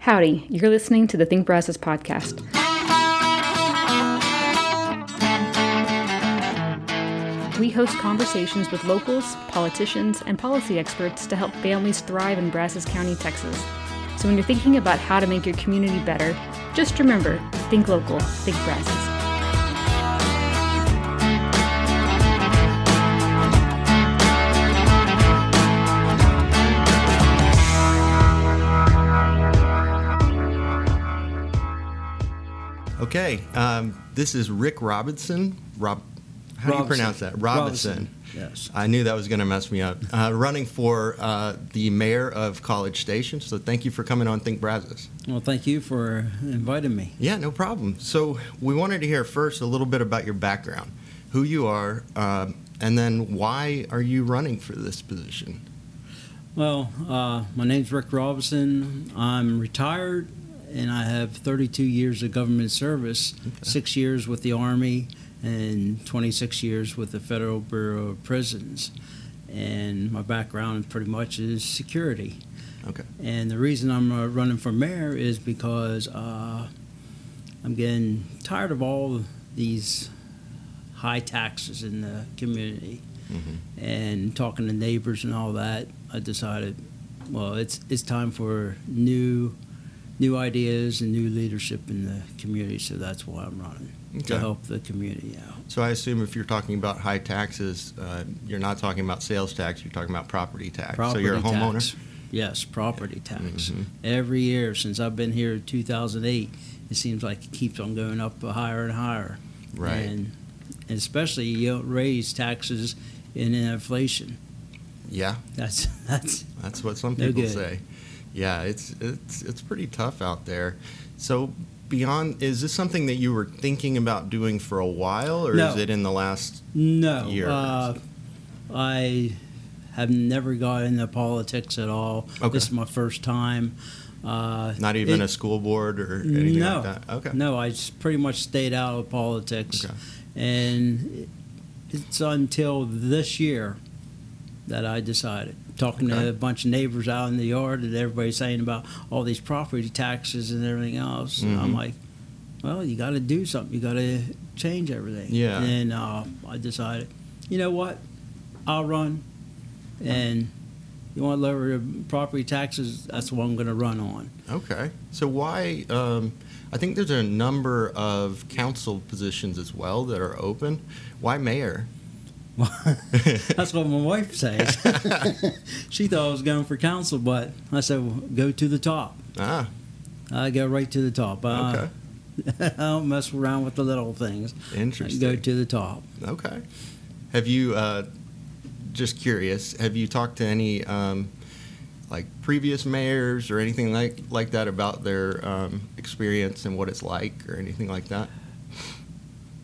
Howdy, you're listening to the Think Brazos podcast. We host conversations with locals, politicians, and policy experts to help families thrive in Brazos County, Texas. So when you're thinking about how to make your community better, just remember think local, think Brazos. Okay, um, this is Rick Robinson. Rob, how do you pronounce that? Robinson. Robinson, yes. I knew that was going to mess me up. Uh, running for uh, the mayor of College Station. So thank you for coming on Think Brazos. Well, thank you for inviting me. Yeah, no problem. So we wanted to hear first a little bit about your background, who you are, um, and then why are you running for this position? Well, uh, my name's Rick Robinson. I'm retired, and I have 32 years of government service, six years with the Army, and 26 years with the Federal Bureau of Prisons. And my background pretty much is security. Okay. And the reason I'm uh, running for mayor is because uh, I'm getting tired of all these high taxes in the community. Mhm. And talking to neighbors and all that, I decided, well, it's it's time for new new ideas and new leadership in the community. So that's why I'm running Okay. to help the community out. So I assume if you're talking about high taxes, uh, you're not talking about sales tax, you're talking about property tax. so you're a homeowner? tax. Yes, property tax. Mhm. Every year since I've been here in 2008, it seems like it keeps on going up higher and higher. Right. And especially you don't raise taxes in inflation. Yeah, That's that's that's what some No people good. say. Yeah, it's it's it's pretty tough out there. So beyond, is this something that you were thinking about doing for a while, or No. is it in the last? no. Years. Uh, I have never got into politics at all. Okay. This is my first time. Uh, Not even it- a school board or anything no, like that. Okay. No, I just pretty much stayed out of politics. Okay. And it's until this year that I decided. Talking Okay. to a bunch of neighbors out in the yard, and everybody's saying about all these property taxes and everything else. And I'm like, well, you got to do something. You got to change everything. Yeah. And uh, I decided, you know what? I'll run. And you want to lower the property taxes? That's what I'm going to run on. Okay. So why? Um, I think there's a number of council positions as well that are open. Why mayor? That's what my wife says. she thought I was going for council, but I said, well, go to the top. Ah, I go right to the top. Uh, okay. I don't mess around with the little things. I Interesting. go to the top. Okay. Have you, uh, just curious, have you talked to any, um, like previous mayors or anything like, like that about their um, experience and what it's like or anything like that?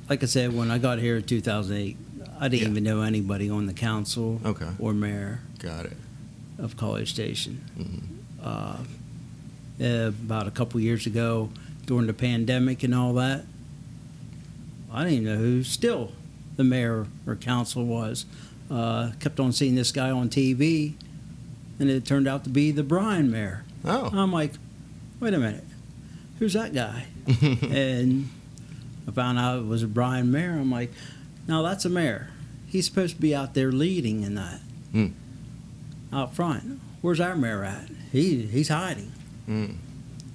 Like I said, when I got here in 2008, I didn't Yeah. even know anybody on the council Okay. or mayor Got it. of College Station. Mhm. Uh, uh, about a couple years ago, during the pandemic and all that, I didn't even know who still the mayor or council was. Uh, kept on seeing this guy on TV, and it turned out to be the Bryan mayor. Oh. I'm like, wait a minute, who's that guy? and I found out it was a Bryan mayor. I'm like, no, that's a mayor. He's supposed to be out there leading in that. Hmm. Out front. Where's our mayor at? He he's hiding. Mm.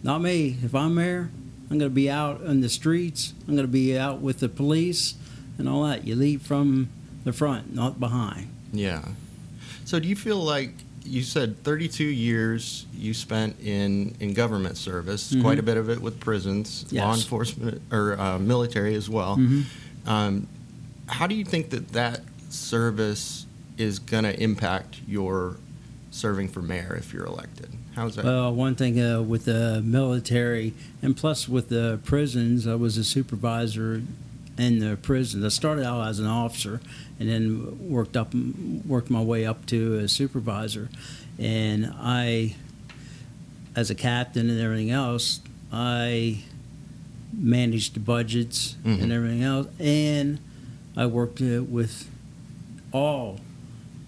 Not me. If I'm mayor, I'm going to be out in the streets. I'm going to be out with the police and all that. You lead from the front, not behind. Yeah. So do you feel like you said 32 years you spent in, in government service, Mhm. quite a bit of it with prisons, law enforcement, or uh, military as well. Mhm. Um, how do you think that that service is going to impact your serving for mayor if you're elected? How's that? Well, one thing uh, with the military, and plus with the prisons, I was a supervisor in the prisons. I started out as an officer, and then worked up, worked my way up to a supervisor. And I, as a captain and everything else, I managed the budgets Mhm. and everything else, and I worked uh, with all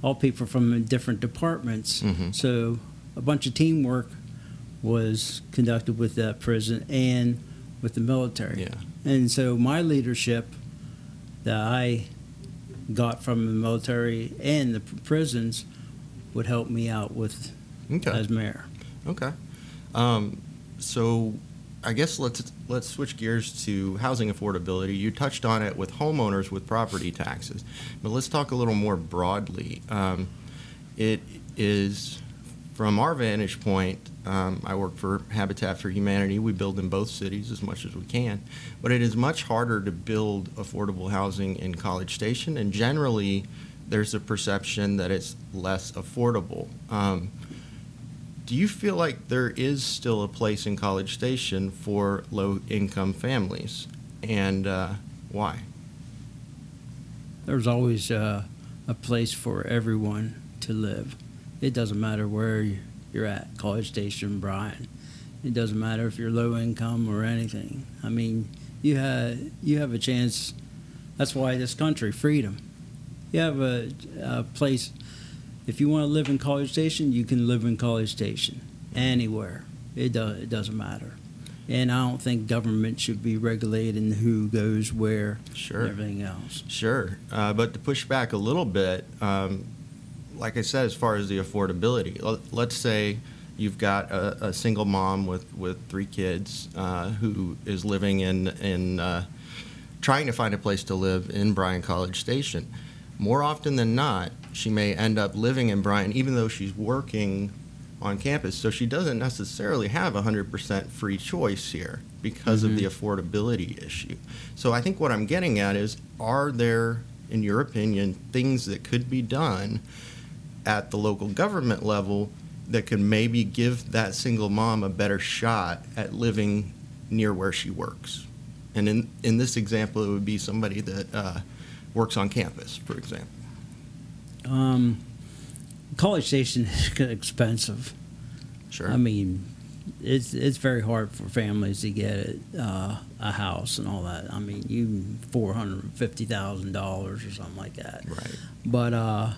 all people from different departments. Mhm. So a bunch of teamwork was conducted with that prison and with the military. Yeah. And so my leadership that I got from the military and the prisons would help me out with Okay. as mayor. Okay. Um, so I guess let's let's switch gears to housing affordability. You touched on it with homeowners with property taxes, but let's talk a little more broadly. Um, it is from our vantage point. Um, I work for Habitat for Humanity. We build in both cities as much as we can, but it is much harder to build affordable housing in College Station, and generally, there's a perception that it's less affordable. Um, do you feel like there is still a place in College Station for low income families? And uh, why? There's always uh, a place for everyone to live. It doesn't matter where you- you're at, College Station, Bryan. It doesn't matter if you're low income or anything. I mean, you have you have a chance. That's why this country, freedom. You have a, a place. If you want to live in College Station, you can live in College Station anywhere. It does. It doesn't matter. And I don't think government should be regulating who goes where Sure. and everything else. Sure. Uh, but to push back a little bit, um, like I said, as far as the affordability, let's say you've got a, a single mom with, with three kids uh, who is living in, in uh, trying to find a place to live in Bryan College Station. More often than not, she may end up living in Bryan, even though she's working on campus. So she doesn't necessarily have 100% free choice here because of the affordability issue. So I think what I'm getting at is are there, in your opinion, things that could be done at the local government level that could maybe give that single mom a better shot at living near where she works? And in, in this example, it would be somebody that uh, works on campus, for example. Um, College Station is expensive. Sure. I mean, it's it's very hard for families to get uh, a house and all that. I mean, you four hundred fifty thousand dollars or something like that. right. But uh,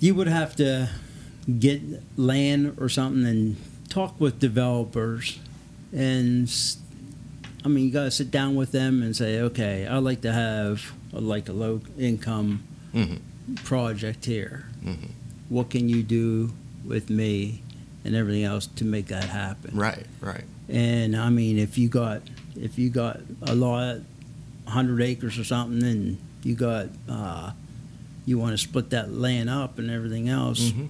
you would have to get land or something and talk with developers, and I mean, you got to sit down with them and say, okay, I'd like to have a, like a low income hmm project here. Mhm. What can you do with me and everything else to make that happen? Right, right. And I mean, if you got if you got a lot, hundred acres or something, and you got uh, you want to split that land up and everything else, Mhm.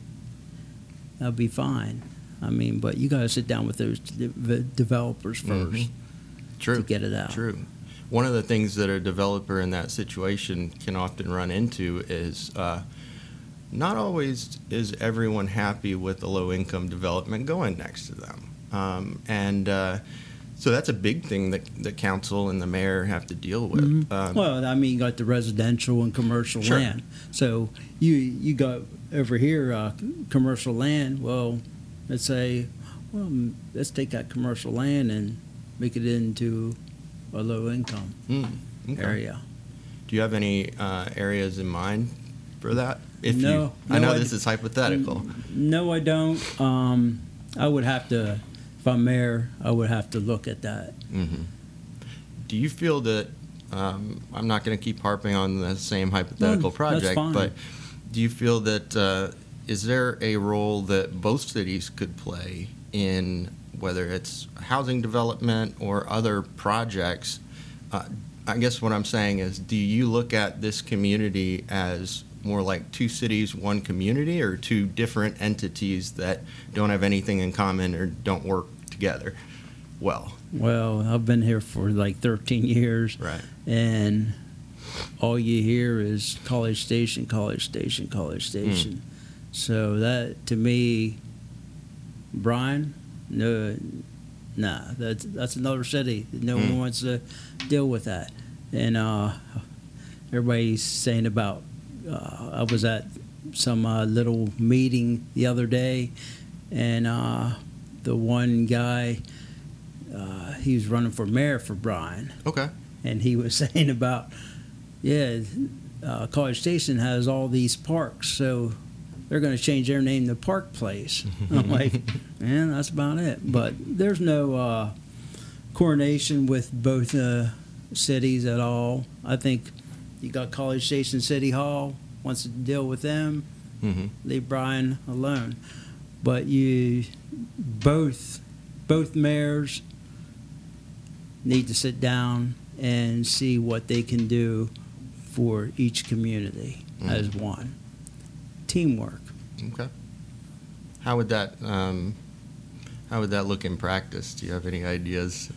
that'll be fine. I mean, but you got to sit down with those de- developers 1st Mhm. True. to get it out. True. One of the things that a developer in that situation can often run into is uh, not always is everyone happy with the low income development going next to them. Um, and uh, so that's a big thing that the council and the mayor have to deal with. Mhm. Um, well, I mean, you got the residential and commercial Sure. land. So you you got over here uh, commercial land. Well, let's say, well, let's take that commercial land and make it into a low income mm, okay. area. Do you have any uh, areas in mind for that? If No, you, I no, know I this d- is hypothetical. No, I don't. Um, I would have to, if I'm mayor, I would have to look at that. hmm Do you feel that um, I'm not going to keep harping on the same hypothetical project, but do you feel that uh, is there a role that both cities could play in whether it's housing development or other projects? Uh, I guess what I'm saying is, do you look at this community as more like two cities, one community, or two different entities that don't have anything in common or don't work together well? Well, I've been here for like 13 years. Right. and all you hear is College Station, College Station, College Station. So that to me, Bryan, no, nah, that's that's another city. No Mm. one wants to deal with that. And uh, everybody's saying about. Uh, I was at some uh, little meeting the other day, and uh, the one guy, uh, he was running for mayor for Bryan. Okay. and he was saying about yeah uh, college station has all these parks so they're going to change their name to Park Place. I'm like, man, that's about it. But there's no uh, coordination with both uh, cities at all. I think you got College Station City Hall wants to deal with them. hmm Leave Bryan alone. But you both both mayors need to sit down and see what they can do for each community as Mhm. one. Teamwork. Okay. How would that um, how would that look in practice? Do you have any ideas?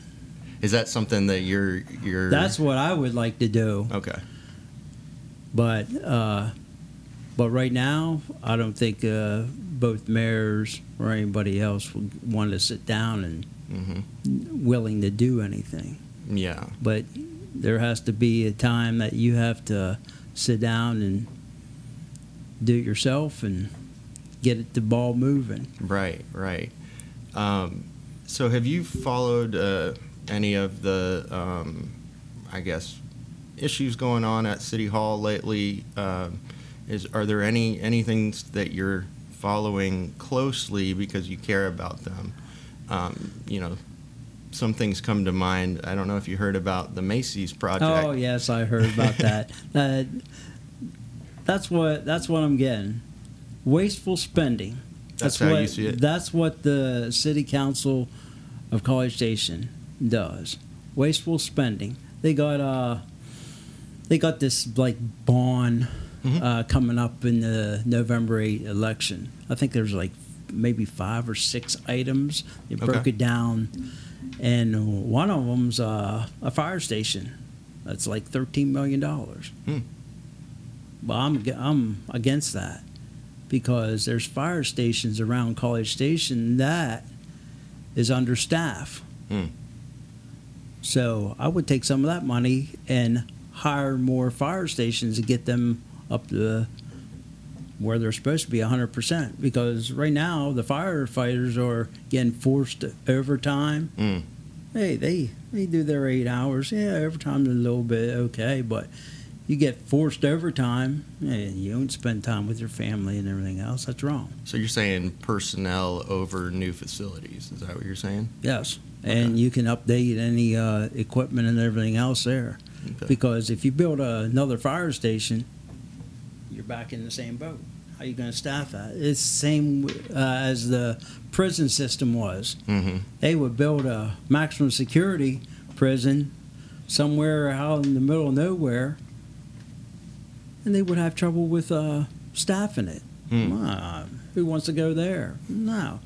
Is that something that you're you're That's what I would like to do. okay? But uh, but right now, I don't think uh, both mayors or anybody else would want to sit down and hmm willing to do anything. Yeah. But there has to be a time that you have to sit down and do it yourself and get the ball moving. Right. Right. Um, so, have you followed uh, any of the, um, I guess, issues going on at City Hall lately? Um, is are there any anything that you're following closely because you care about them? Um, you know, some things come to mind. I don't know if you heard about the Macy's project. Oh yes, I heard about that. uh, that's what that's what I'm getting. Wasteful spending. That's how what, you see it? That's what the city council of College Station does. Wasteful spending. They got uh, they got this like bond Mhm. uh, coming up in the November 8 election. I think there's like maybe five or six items. They broke Okay. it down, and one of them's uh, a fire station. That's like thirteen million dollars. Hmm. Well, I'm I'm against that because there's fire stations around College Station that is understaffed. Hmm. So I would take some of that money and hire more fire stations to get them up to where they're supposed to be 100%. Because right now the firefighters are getting forced overtime. Mm. Hey, they they do their eight hours. Yeah, overtime's a little bit okay, but you get forced overtime, and you don't spend time with your family and everything else. That's wrong. So you're saying personnel over new facilities? Is that what you're saying? Yes, and you can update any uh, equipment and everything else there. Okay. Because if you build a, another fire station, you're back in the same boat. How are you going to staff that? It's the same uh, as the prison system was. hmm They would build a maximum security prison somewhere out in the middle of nowhere, and they would have trouble with uh, staffing it. Hmm. Who wants to go there? No.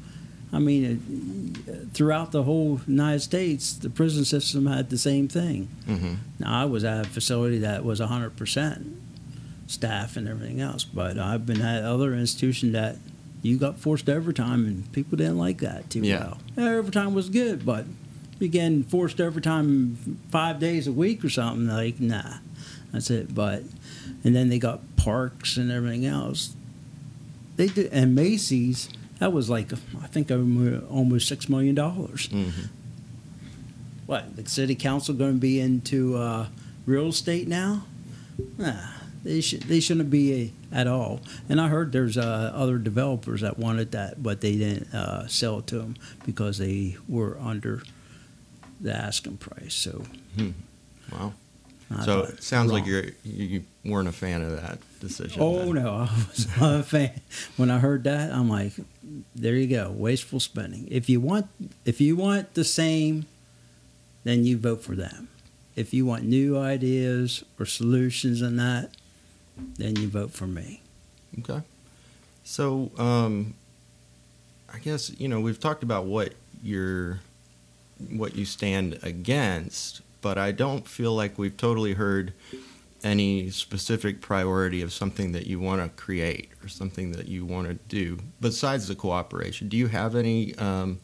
I mean, it, throughout the whole United States, the prison system had the same thing. hmm Now, I was at a facility that was 100% staff and everything else, but I've been at other institutions that you got forced overtime and people didn't like that too Yeah. well. Overtime was good, but you getting forced overtime five days a week or something, like, nah, that's it. But, and then they got parks and everything else. They did, and Macy's, that was like, I think almo- almost $6 million. hmm What the city council going to be into uh, real estate now? Nah, they should. They shouldn't be at all. And I heard there's uh, other developers that wanted that, but they didn't uh, sell it to them because they were under the asking price. So, Wow. I So it sounds like you're you, weren't a fan of that decision. Oh then. no, I was not a fan. When I heard that, I'm like, there you go, wasteful spending. If you want, if you want the same, then you vote for them. If you want new ideas or solutions in that, then you vote for me. Okay. So, um, I guess you know we've talked about what you're, what you stand against, but I don't feel like we've totally heard any specific priority of something that you want to create or something that you want to do besides the cooperation. Do you have any um,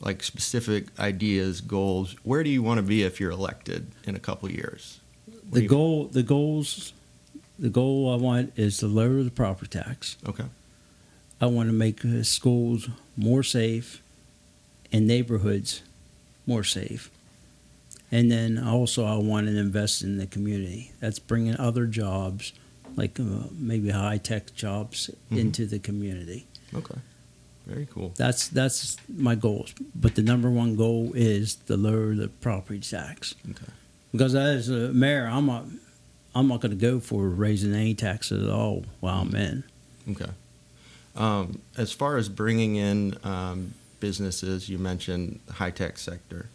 like specific ideas, goals? Where do you want to be if you're elected in a couple years? The goal, the goals, the goal I want is to lower the property tax. Okay. I want to make schools more safe and neighborhoods more safe. And then also, I want to invest in the community. That's bringing other jobs like uh, maybe high tech jobs Mhm. into the community. Okay. Very cool. That's that's my goals. But the number one goal is to lower the property tax. Okay. Because as a mayor, I'm not I'm not going to go for raising any taxes at all while I'm in. Okay. Um, as far as bringing in um, businesses, you mentioned the high tech sector.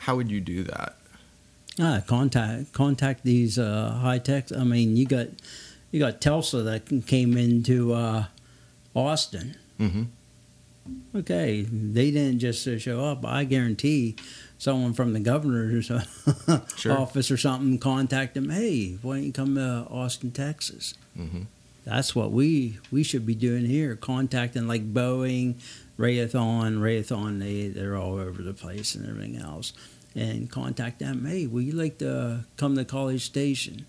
How would you do that? Ah, contact contact these uh, high techs. I mean, you got you got Tesla that came into uh, Austin. Mm-hmm. Okay, they didn't just uh, show up. I guarantee someone from the governor's uh, Sure. office or something contact them. Hey, why don't you come to Austin, Texas? Mm-hmm. That's what we we should be doing here. Contacting like Boeing, Raytheon, Raytheon. They they're all over the place and everything else. And contact them. Hey, would you like to come to College Station?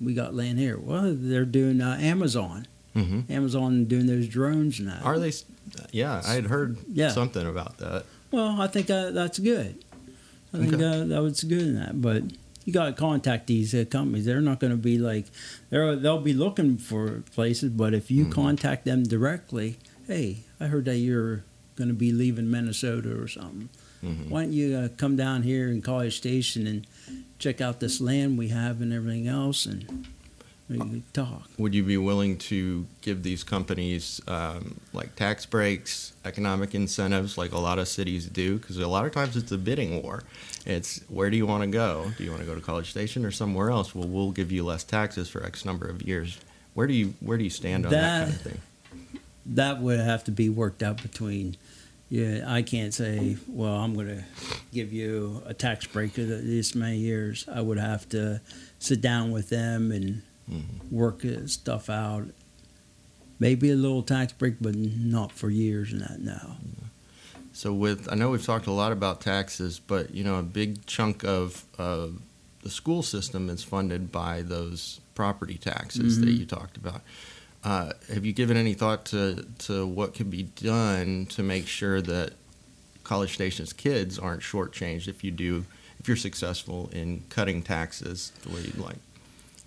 We got land here. Well, they're doing uh, Amazon. Mm-hmm. Amazon doing those drones now. Are they? Yeah, I had heard Yeah. something about that. Well, I think uh, that's good. I think Okay. uh, that was good in that. But you got to contact these uh, companies. They're not going to be like they're they'll be looking for places. But if you Mhm. contact them directly, hey, I heard that you're going to be leaving Minnesota or something. Mm-hmm. Why don't you uh, come down here in College Station and check out this land we have and everything else, and we talk. Would you be willing to give these companies um, like tax breaks, economic incentives, like a lot of cities do? Because a lot of times it's a bidding war. It's where do you want to go? Do you want to go to College Station or somewhere else? Well, we'll give you less taxes for X number of years. Where do you where do you stand on that, That- kind of thing? That would have to be worked out between. Yeah, I can't say, well, I'm going to give you a tax break of this many years. I would have to sit down with them and Mhm. work stuff out. Maybe a little tax break, but not for years and that. No. So with I know we've talked a lot about taxes, but you know a big chunk of uh, the school system is funded by those property taxes that Mhm. you talked about. Uh, have you given any thought to to what could be done to make sure that College Station's kids aren't shortchanged if you do if you're successful in cutting taxes the way you'd like?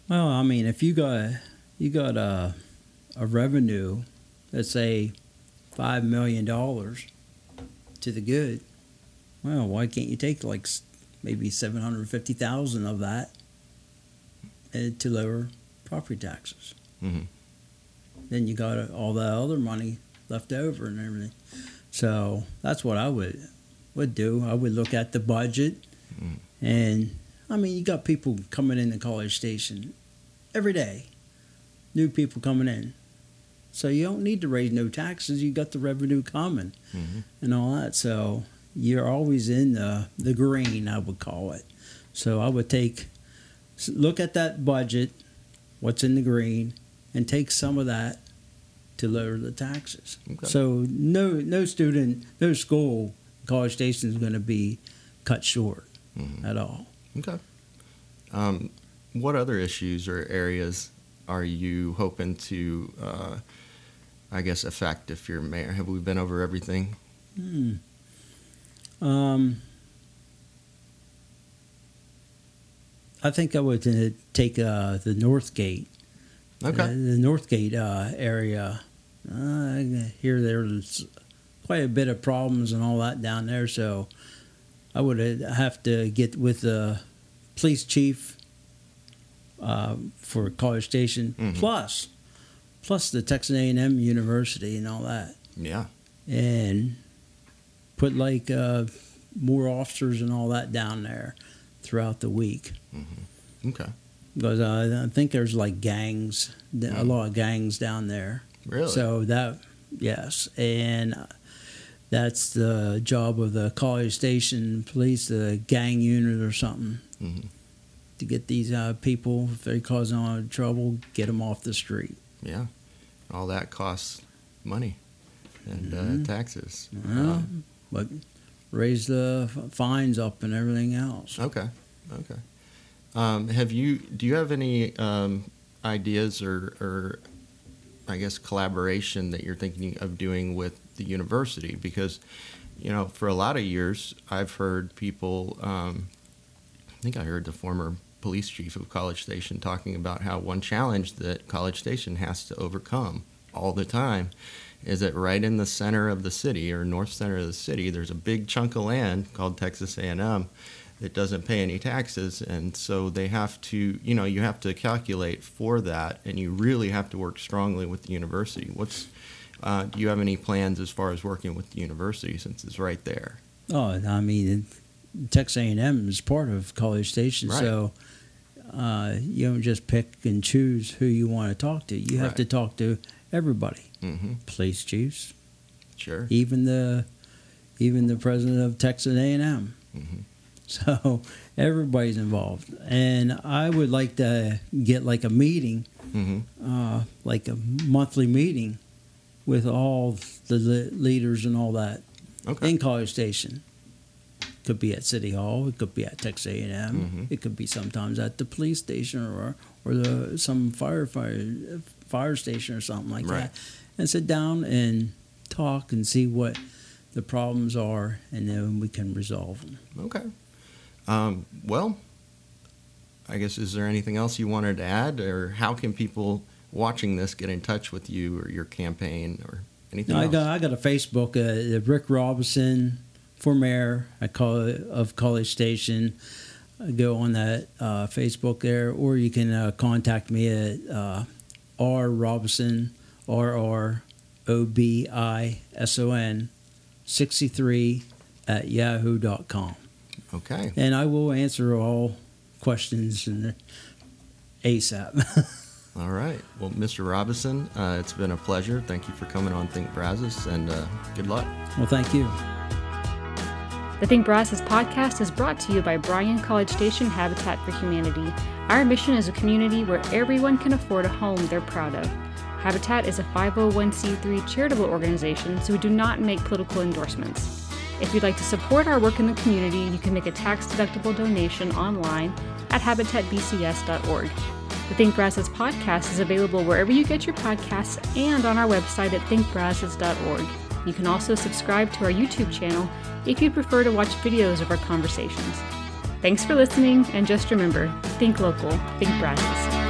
Well, I mean, if you got you got a a revenue, let's say five million dollars to the good, well, why can't you take like maybe seven hundred fifty thousand of that uh, to lower property taxes? Mhm. Then you got all that other money left over and everything. So that's what I would would do. I would look at the budget, Mm. and I mean, you got people coming in the College Station every day, new people coming in. So you don't need to raise no taxes. You got the revenue coming Mhm. and all that. So you're always in the the green, I would call it. So I would take look at that budget, what's in the green, and take some of that to lower the taxes. Okay. So no no student, no school, College Station is going to be cut short Mhm. at all. Okay. Um, what other issues or areas are you hoping to, uh, I guess, affect if you're mayor? Have we been over everything? Hmm. Um, I think I would uh, take uh, the North Gate. Okay. Uh, the Northgate uh, area. Uh, I hear there's quite a bit of problems and all that down there, so I would have to get with the police chief uh, for College Station, Mhm. plus plus the Texas A&M University and all that yeah. and put like uh, more officers and all that down there throughout the week Okay. Because uh, I think there's like gangs, a Mm. lot of gangs down there. Really? So that yes, and uh, that's the job of the College Station Police, the gang unit or something, Mhm. to get these uh, people if they're causing a lot of trouble, get them off the street. yeah. All that costs money and Mhm. uh, taxes. Well, but raise the fines up and everything else. Okay. Okay. Um, have you? Do you have any um, ideas or, or, I guess, collaboration that you're thinking of doing with the university? Because, you know, for a lot of years, I've heard people. Um, I think I heard the former police chief of College Station talking about how one challenge that College Station has to overcome all the time is that right in the center of the city or north center of the city, there's a big chunk of land called Texas A&M that doesn't pay any taxes, and so they have to, you know, you have to calculate for that, and you really have to work strongly with the university. What's uh, do you have any plans as far as working with the university since it's right there? Oh, I mean, Texas A&M is part of College Station, Right. so uh, you don't just pick and choose who you want to talk to. You have Right. to talk to everybody, Mm-hmm. police chiefs, Sure. even the even the president of Texas A&M. Mhm. So everybody's involved, and I would like to get like a meeting, Mm-hmm. uh, like a monthly meeting, with all the le- leaders and all that Okay. in College Station. Could be at City Hall. It could be at Texas A and M. Mhm. It could be sometimes at the police station or or the some firefighter fire station or something like Right. that, and sit down and talk and see what the problems are, and then we can resolve them. Okay. Um, well, I guess is there anything else you wanted to add, or how can people watching this get in touch with you or your campaign or anything I else? got I got a Facebook, uh, Rick Robinson for mayor. I call it of College Station. I go on that uh, Facebook there, or you can uh, contact me at uh, R Robinson R R O B I S O N sixty three at yahoo.com. okay. and I will answer all questions in ASAP. All right. Well, Mr. Robinson, uh, it's been a pleasure. Thank you for coming on Think Brazos, and uh, good luck. well, thank you. The Think Brazos podcast is brought to you by Bryan College Station Habitat for Humanity. Our mission is a community where everyone can afford a home they're proud of. Habitat is a 501c3 charitable organization, so we do not make political endorsements. If you'd like to support our work in the community, you can make a tax deductible donation online at habitatbcs.org. The Think Brazos podcast is available wherever you get your podcasts and on our website at thinkbrazos.org. You can also subscribe to our YouTube channel if you'd prefer to watch videos of our conversations. Thanks for listening, and just remember think local, think Brazos.